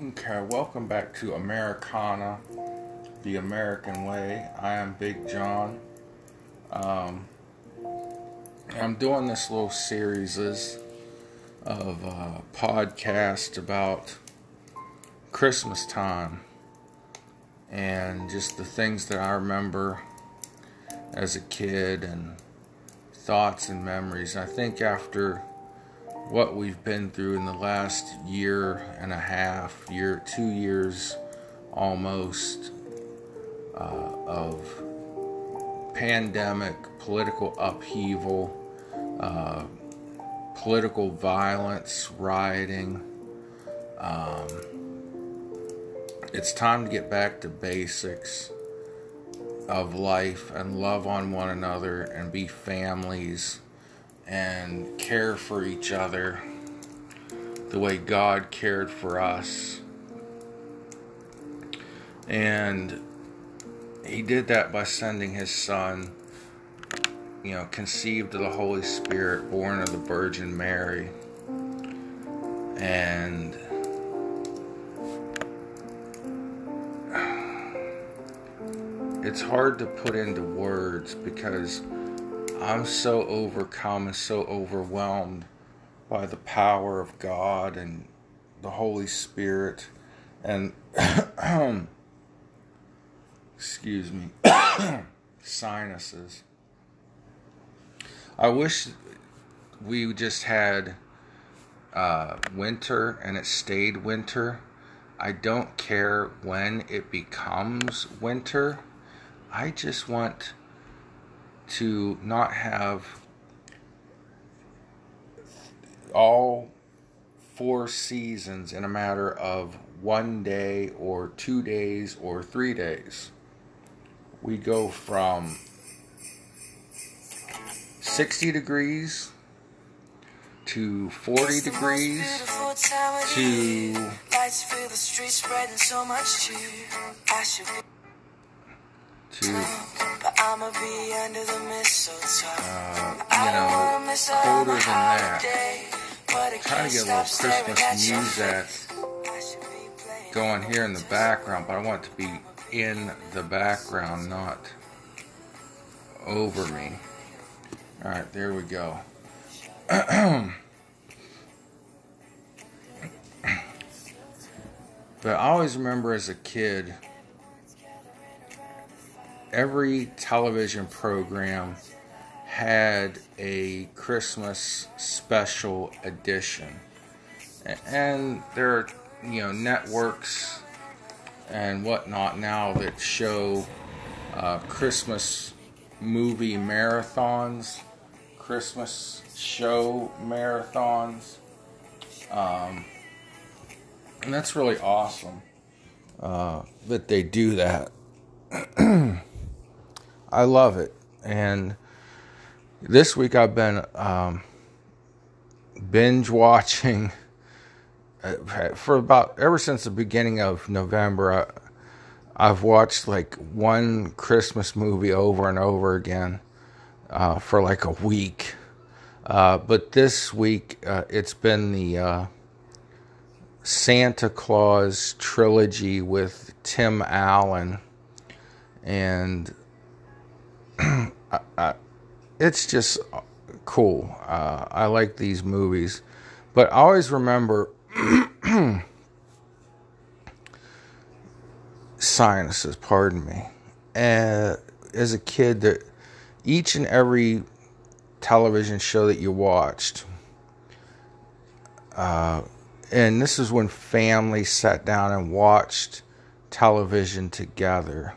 Okay, welcome back to Americana, the American way. I am Big John. Um, I'm doing this little series of uh, podcast about Christmas time and just the things that I remember as a kid and thoughts and memories. I think after what we've been through in the last year and a half, year, two years almost uh, of pandemic, political upheaval, uh, political violence, rioting. Um, it's time to get back to basics of life and love on one another and be families and care for each other the way God cared for us. And he did that by sending his son, you know, conceived of the Holy Spirit, born of the Virgin Mary. And it's hard to put into words because I'm so overcome and so overwhelmed by the power of God and the Holy Spirit and excuse me sinuses. I wish we just had uh, winter and it stayed winter. I don't care when it becomes winter. I just want to not have all four seasons in a matter of one day or two days or three days. We go from 60 degrees to 40 degrees to to I'ma be under the mistletoe. Uh, you know, colder than that. Trying to get a little Christmas music going here in the background, but I want it to be in the background, not over me. Alright, there we go. but I always remember as a kid every television program had a Christmas special edition. And there are, you know, networks and whatnot now that show uh, Christmas movie marathons, Christmas show marathons. Um, and that's really awesome uh, that they do that. I love it. And this week I've been um, binge watching uh, for about ever since the beginning of November. I, have watched like one Christmas movie over and over again uh, for like a week. Uh, but this week uh, it's been the uh, Santa Claus trilogy with Tim Allen. And It's just cool. Uh, I like these movies, but I always remember sinuses. Pardon me. Uh, as a kid, that each and every television show that you watched, uh, and this is when families sat down and watched television together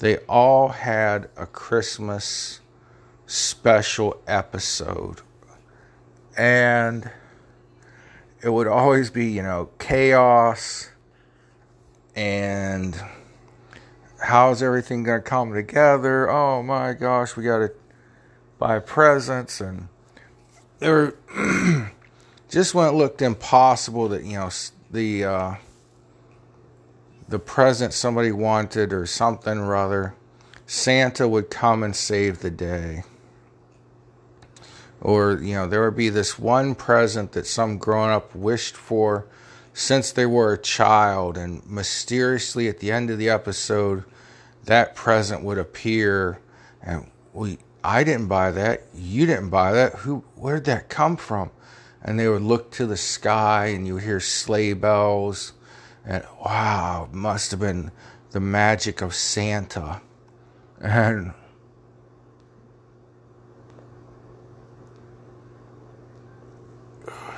they all had a Christmas special episode. And it would always be, you know, chaos and how's everything going to come together? Oh my gosh, we got to buy presents and there were just when it looked impossible that, you know, the uh, the present somebody wanted or something or other, Santa would come and save the day. Or, you know, there would be this one present that some grown up wished for since they were a child, and mysteriously at the end of the episode, that present would appear, and we I didn't buy that. You didn't buy that. Who? where'd that come from? And they would look to the sky, and you would hear sleigh bells, and wow, must have been the magic of Santa. And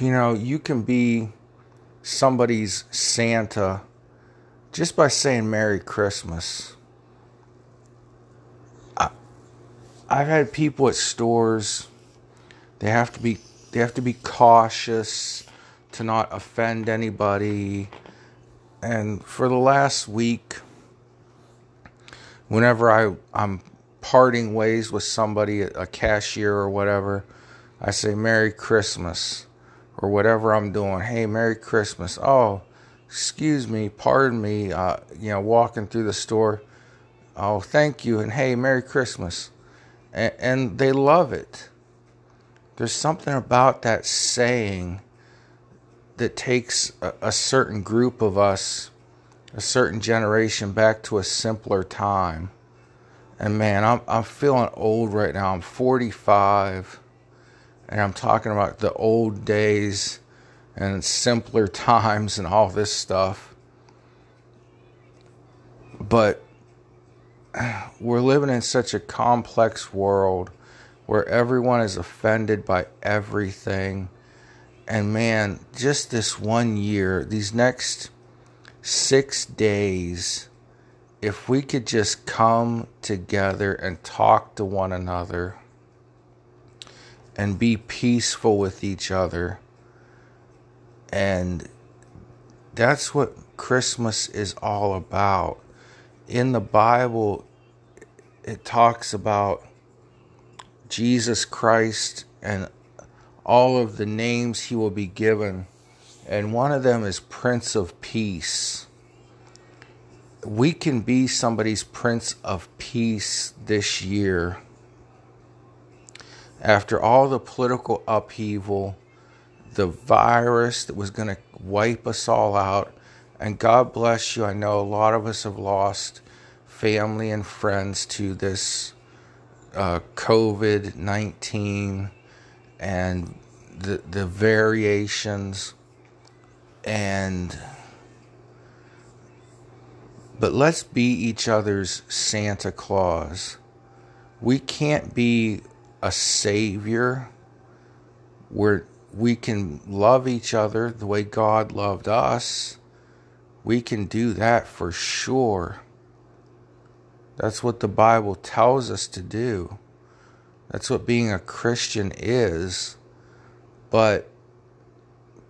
you know, you can be somebody's Santa just by saying Merry Christmas. I've had people at stores. They have to be they have to be cautious to not offend anybody. And for the last week, whenever I I'm parting ways with somebody, a cashier or whatever, I say Merry Christmas or whatever I'm doing. Hey, Merry Christmas. Oh, excuse me, pardon me. Uh, you know, walking through the store. Oh, thank you, and hey, Merry Christmas and, and they love it. There's something about that saying that takes a, a certain group of us, a certain generation back to a simpler time. And man, I'm I'm feeling old right now. I'm 45 and I'm talking about the old days and simpler times and all this stuff. But we're living in such a complex world where everyone is offended by everything. And man, just this one year, these next six days, if we could just come together and talk to one another and be peaceful with each other. And that's what Christmas is all about in the Bible, it talks about Jesus Christ and all of the names he will be given. And one of them is Prince of Peace. We can be somebody's Prince of Peace this year. After all the political upheaval, the virus that was going to wipe us all out, and God bless you. I know a lot of us have lost family and friends to this uh, COVID 19 and the, the variations. And, but let's be each other's Santa Claus. We can't be a savior where we can love each other the way God loved us we can do that for sure. That's what the Bible tells us to do. That's what being a Christian is. But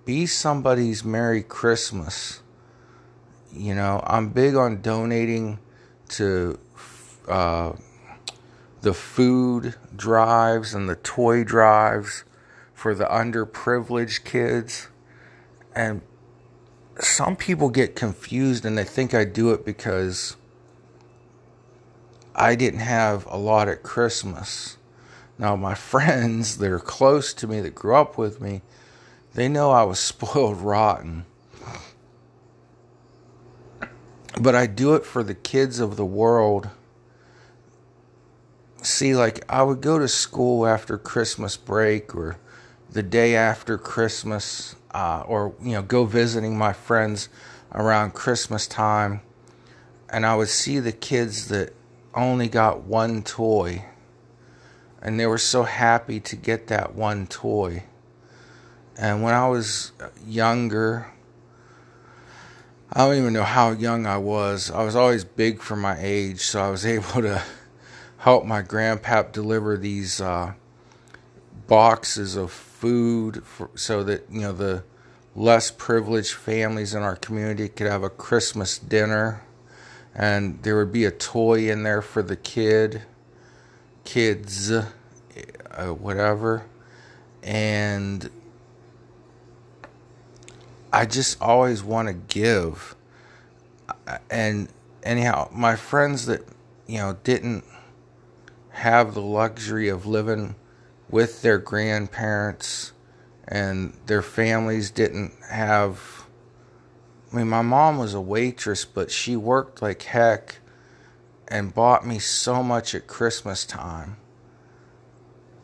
be somebody's Merry Christmas. You know, I'm big on donating to uh, the food drives and the toy drives for the underprivileged kids. And some people get confused and they think I do it because I didn't have a lot at Christmas. Now, my friends that are close to me that grew up with me, they know I was spoiled rotten. But I do it for the kids of the world. See, like, I would go to school after Christmas break or the day after Christmas uh, or you know go visiting my friends around Christmas time, and I would see the kids that only got one toy, and they were so happy to get that one toy. And when I was younger, I don't even know how young I was. I was always big for my age, so I was able to help my grandpap deliver these uh, boxes of food for, so that you know the less privileged families in our community could have a Christmas dinner and there would be a toy in there for the kid kids uh, whatever. And I just always want to give. And anyhow my friends that you know didn't have the luxury of living with their grandparents and their families didn't have I mean, my mom was a waitress, but she worked like heck and bought me so much at Christmas time.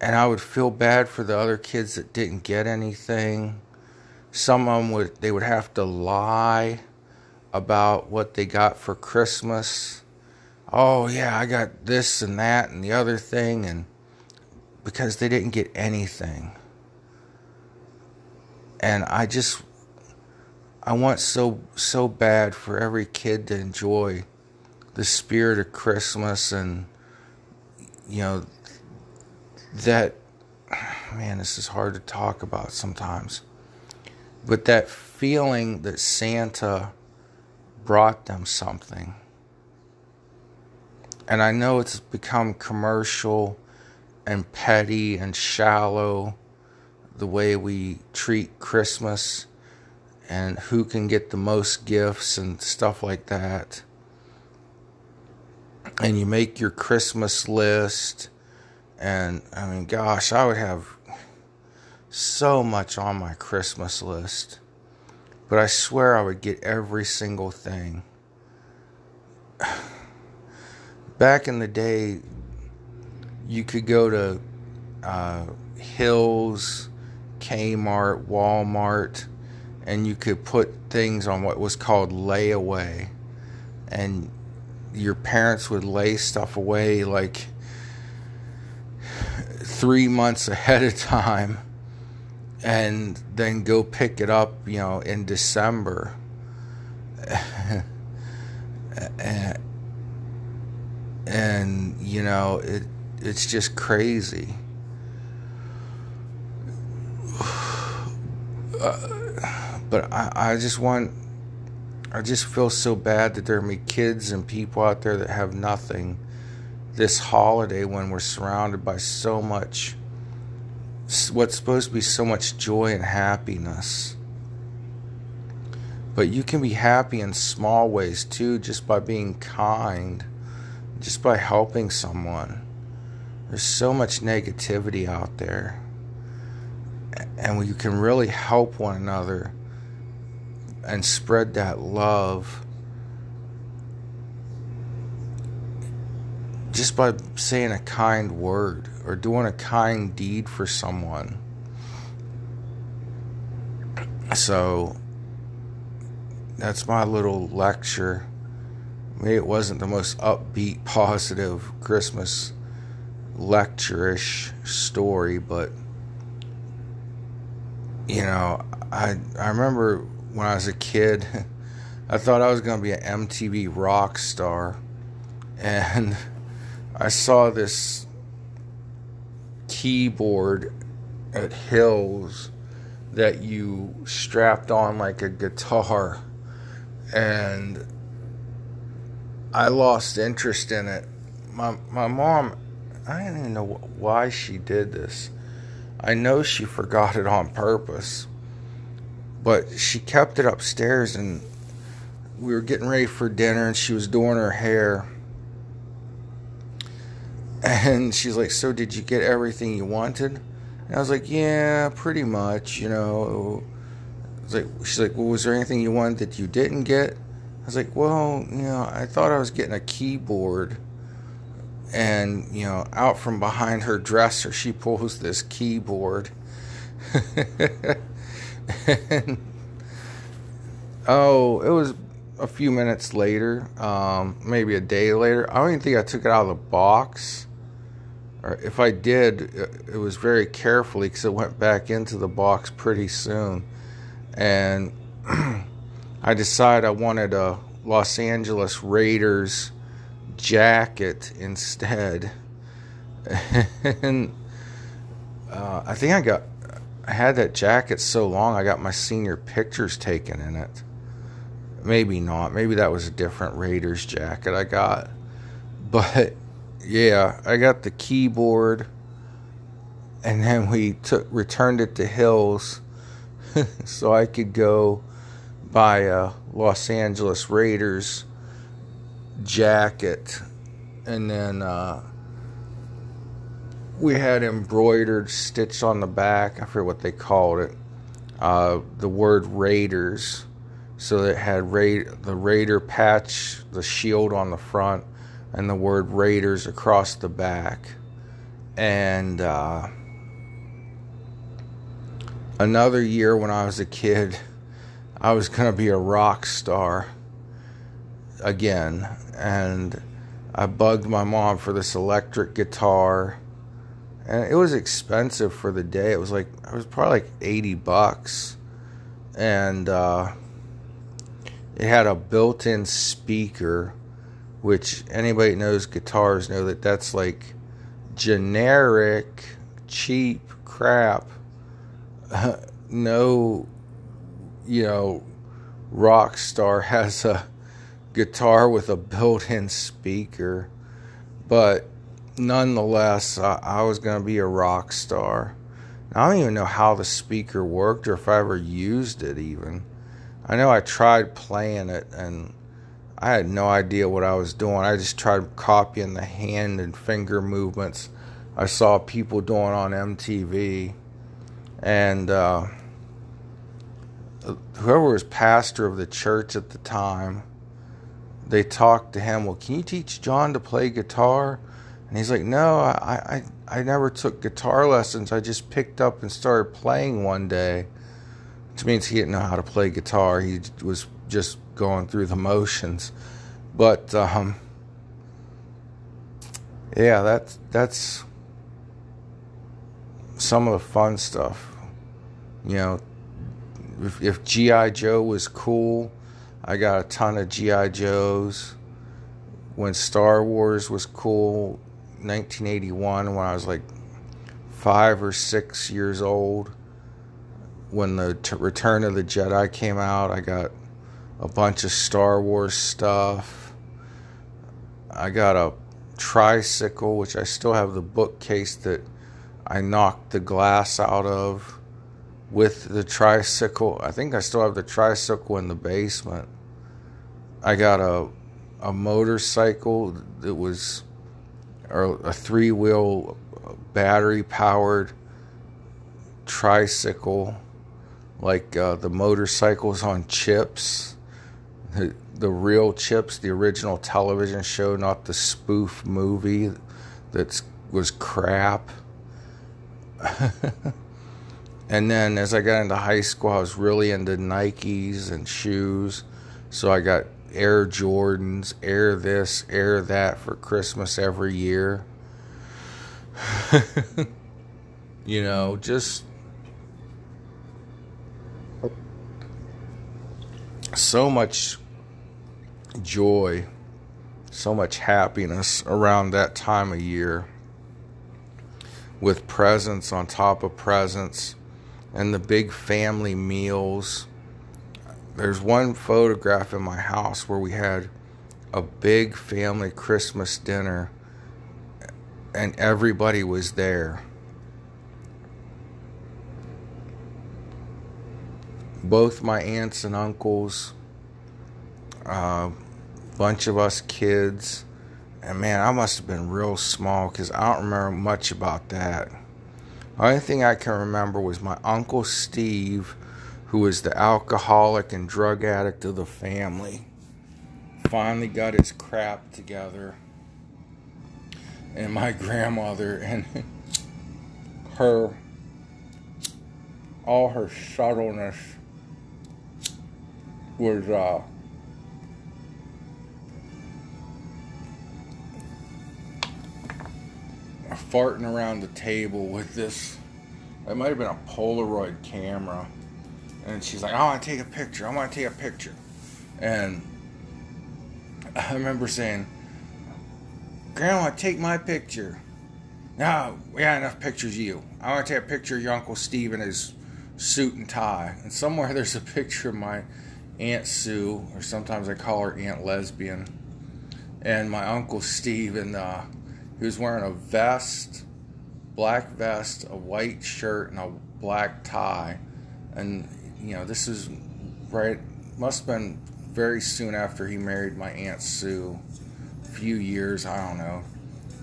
And I would feel bad for the other kids that didn't get anything. Some of them would they would have to lie about what they got for Christmas. Oh yeah, I got this and that and the other thing and because they didn't get anything. And I just I want so so bad for every kid to enjoy the spirit of Christmas and you know that man this is hard to talk about sometimes but that feeling that Santa brought them something and I know it's become commercial and petty and shallow the way we treat Christmas and who can get the most gifts and stuff like that. And you make your Christmas list. And I mean, gosh, I would have so much on my Christmas list. But I swear I would get every single thing. Back in the day, you could go to uh, Hills, Kmart, Walmart, and you could put things on what was called layaway. And your parents would lay stuff away like three months ahead of time and then go pick it up, you know, in December. and, and, you know, it it's just crazy. Uh, but I, I just want, I just feel so bad that there are kids and people out there that have nothing this holiday when we're surrounded by so much, what's supposed to be so much joy and happiness. But you can be happy in small ways too, just by being kind, just by helping someone. There's so much negativity out there. And you can really help one another and spread that love just by saying a kind word or doing a kind deed for someone. So that's my little lecture. Maybe it wasn't the most upbeat, positive Christmas lecture-ish story, but you know, I I remember when I was a kid, I thought I was going to be an MTV rock star, and I saw this keyboard at Hills that you strapped on like a guitar, and I lost interest in it. My my mom I don't even know why she did this. I know she forgot it on purpose, but she kept it upstairs and we were getting ready for dinner and she was doing her hair. And she's like, So, did you get everything you wanted? And I was like, Yeah, pretty much, you know. like, she's like, Well, was there anything you wanted that you didn't get? I was like, Well, you know, I thought I was getting a keyboard and you know out from behind her dresser she pulls this keyboard oh it was a few minutes later um, maybe a day later. I don't even think i took it out of the box. Or if i did it was very carefully because it went back into the box pretty soon. And i decided i wanted a los angeles raiders jacket instead. and uh, I think I got I had that jacket so long I got my senior pictures taken in it. Maybe not. Maybe that was a different Raiders jacket I got. But yeah, I got the keyboard and then we took returned it to Hills so I could go buy a Los Angeles Raiders jacket, and then uh, we had embroidered, stitch on the back. I forget what they called it. Uh, the word Raiders So it had the Raider patch, the shield on the front, and the word Raiders across the back. And uh, another year when I was a kid, I was going to be a rock star again. And I bugged my mom for this electric guitar. And it was expensive for the day. It was like, it was probably like 80 bucks. And uh, it had a built in speaker, which anybody knows guitars know that that's like generic, cheap crap. no, you know, rock star has a guitar with a built in speaker. But nonetheless, I, I was going to be a rock star. I don't even know how the speaker worked or if I ever used it, even. I know I tried playing it and I had no idea what I was doing. I just tried copying the hand and finger movements I saw people doing on MTV. And uh, whoever was pastor of the church at the time, they talked to him, Well, can you teach John to play guitar? And he's like, No, I, I, I never took guitar lessons. I just picked up and started playing one day. Which means he didn't know how to play guitar. He was just going through the motions. But um, yeah, that's that's some of the fun stuff. You know, if, if G.I. Joe was cool, I got a ton of G.I. Joes. When Star Wars was cool, 1981, when I was like five or six years old, when the t- Return of the Jedi came out, I got a bunch of Star Wars stuff. I got a tricycle, which I still have the bookcase that I knocked the glass out of with the tricycle. I think I still have the tricycle in the basement. I got a a motorcycle that was or a three wheel battery powered tricycle like uh, the motorcycles on CHiPs the, the real CHiPs the original television show not the spoof movie that was crap and then as I got into high school, I was really into Nikes and shoes. So I got Air Jordans, Air this, Air that for Christmas every year. you know, just so much joy, so much happiness around that time of year with presents on top of presents and the big family meals. There's one photograph in my house where we had a big family Christmas dinner and everybody was there. Both my aunts and uncles, a uh, bunch of us kids and man, I must have been real small because I don't remember much about that. The only thing I can remember was my Uncle Steve, who was the alcoholic and drug addict of the family, finally got his crap together. And my grandmother and her, all her subtleness was, uh, farting around the table with this. It might have been a Polaroid camera. And she's like, I want to take a picture. I want to take a picture. And I remember saying, Grandma, take my picture. No, we got enough pictures of you. I want to take a picture of your Uncle Steve in his suit and tie. And somewhere there's a picture of my Aunt Sue, or sometimes I call her Aunt Lesbian, and my Uncle Steve in the he was wearing a vest, black vest, a white shirt, and a black tie. And, you know, this is right, must have been very soon after he married my Aunt Sue. A few years, I don't know.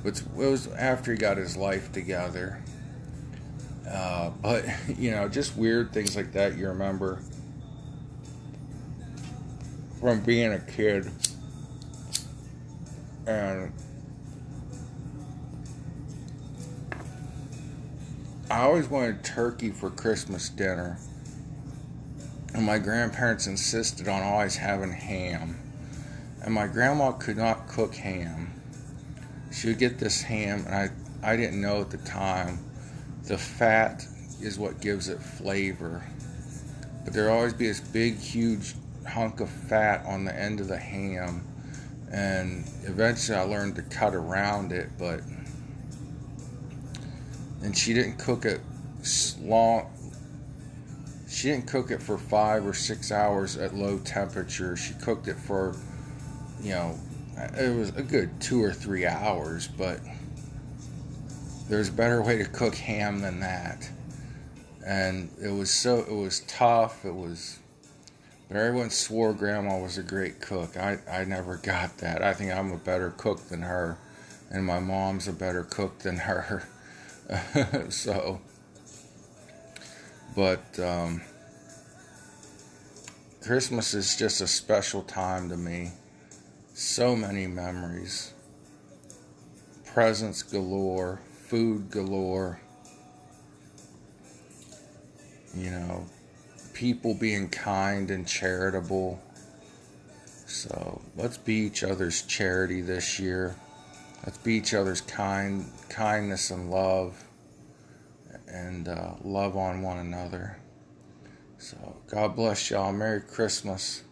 But it was after he got his life together. Uh, but, you know, just weird things like that you remember. from being a kid. And I always wanted turkey for Christmas dinner. And my grandparents insisted on always having ham. And my grandma could not cook ham. She would get this ham, and I, I didn't know at the time the fat is what gives it flavor. But there'd always be this big, huge hunk of fat on the end of the ham. And eventually I learned to cut around it, but. And she didn't cook it long. She didn't cook it for five or six hours at low temperature. She cooked it for, you know, it was a good two or three hours, but there's a better way to cook ham than that. And it was so, it was tough. It was but everyone swore Grandma was a great cook. I, I never got that. I think I'm a better cook than her, and my mom's a better cook than her. so, but um, Christmas is just a special time to me. So many memories, presents galore, food galore. You know, people being kind and charitable. So let's be each other's charity this year. Let's be each other's kind kindness and love, and uh, love on one another. So God bless y'all. Merry Christmas.